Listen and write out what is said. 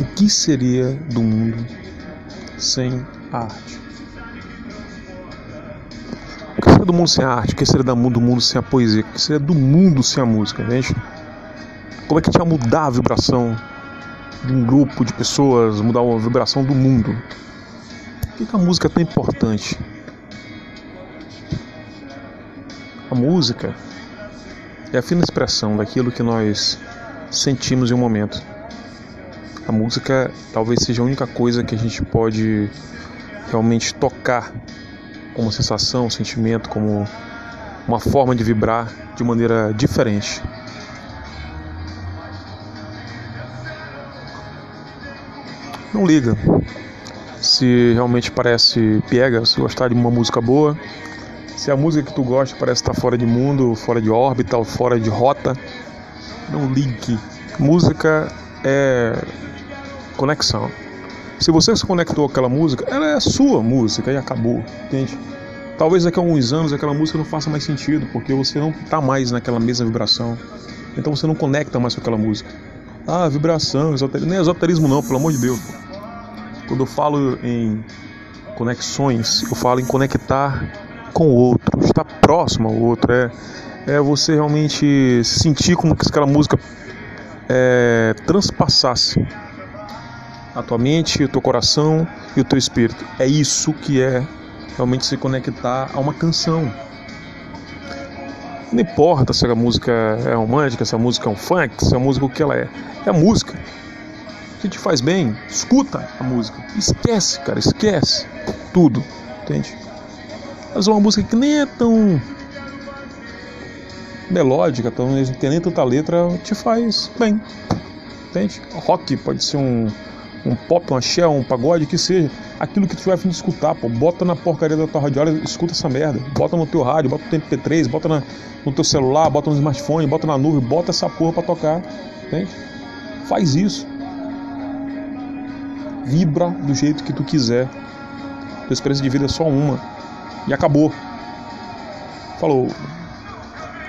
O que seria do mundo sem arte? O que seria do mundo sem a arte? O que seria do mundo sem a poesia? O que seria do mundo sem a música, gente? Como é que tinha mudar a vibração de um grupo de pessoas, mudar a vibração do mundo? Por que a música é tão importante? A música é a fina expressão daquilo que nós sentimos em um momento. A música talvez seja a única coisa que a gente pode realmente tocar como sensação, sentimento, como uma forma de vibrar de maneira diferente. Não liga se realmente parece piega, se gostar de uma música boa, se a música que tu gosta parece estar fora de mundo, fora de órbita, fora de rota, não ligue. Música é conexão. Se você se conectou com aquela música, ela é sua música e acabou, entende? Talvez daqui a alguns anos aquela música não faça mais sentido, porque você não está mais naquela mesma vibração. Então você não conecta mais com aquela música. Ah, vibração, esoterismo. Nem esoterismo não, pelo amor de Deus. Quando eu falo em conexões, eu falo em conectar com o outro, estar próximo ao outro, é, é você realmente sentir como que aquela música é, transpassasse a tua mente, o teu coração e o teu espírito. É isso que é realmente se conectar a uma canção. Não importa se a música é romântica, se a música é um funk, se a música o que ela é. É a música. Se te faz bem, escuta a música. Esquece, cara, esquece tudo, entende? Mas uma música que nem é tão melódica, tão, não tem nem tanta letra, te faz bem. Entende? Rock pode ser um, um pop, um axé, um pagode, que seja. Aquilo que tu vai fim de escutar, pô. Bota na porcaria da tua radiola escuta essa merda. Bota no teu rádio, bota no MP3, bota na, no teu celular, bota no smartphone, bota na nuvem, bota essa porra pra tocar. Entende? Faz isso. Vibra do jeito que tu quiser. Tua experiência de vida é só uma e acabou. Falou.